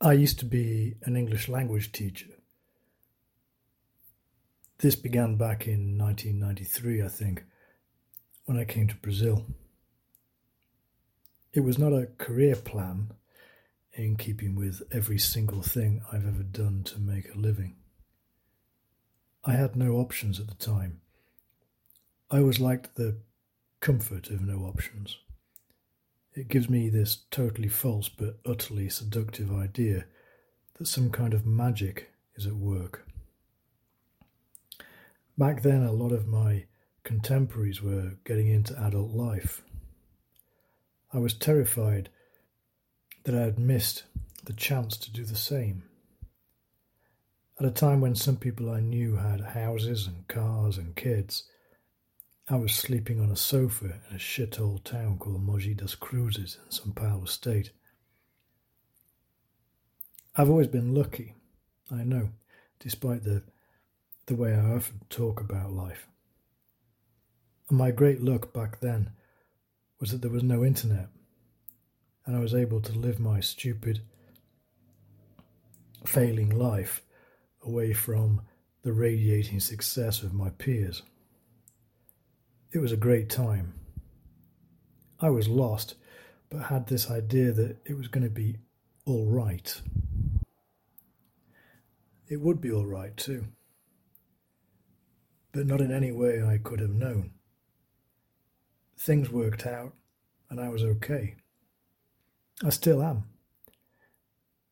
I used to be an English language teacher. This began back in 1993, I think, when I came to Brazil. It was not a career plan in keeping with every single thing I've ever done to make a living. I had no options at the time. I always liked the comfort of no options. It gives me this totally false but utterly seductive idea that some kind of magic is at work. Back then, a lot of my contemporaries were getting into adult life. I was terrified that I had missed the chance to do the same. At a time when some people I knew had houses and cars and kids, I was sleeping on a sofa in a shithole town called Mogi das Cruzes in São Paulo state. I've always been lucky, I know, despite the, the way I often talk about life. And my great luck back then was that there was no internet, and I was able to live my stupid, failing life away from the radiating success of my peers. It was a great time. I was lost, but had this idea that it was going to be all right. It would be all right too, but not in any way I could have known. Things worked out, and I was okay. I still am,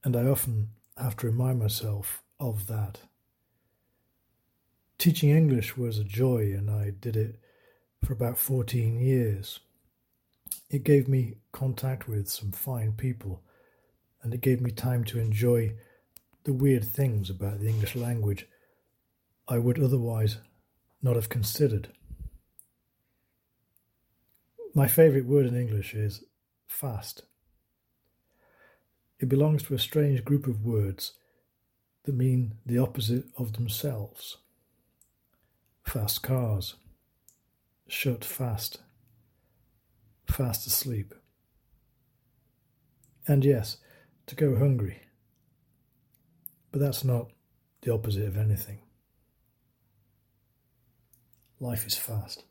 and I often have to remind myself of that. Teaching English was a joy, and I did it for about 14 years. It gave me contact with some fine people, and it gave me time to enjoy the weird things about the English language I would otherwise not have considered. My favourite word in English is fast. It belongs to a strange group of words that mean the opposite of themselves. Fast cars shut fast, fast asleep. And yes, to go hungry. But that's not the opposite of anything. Life is fast.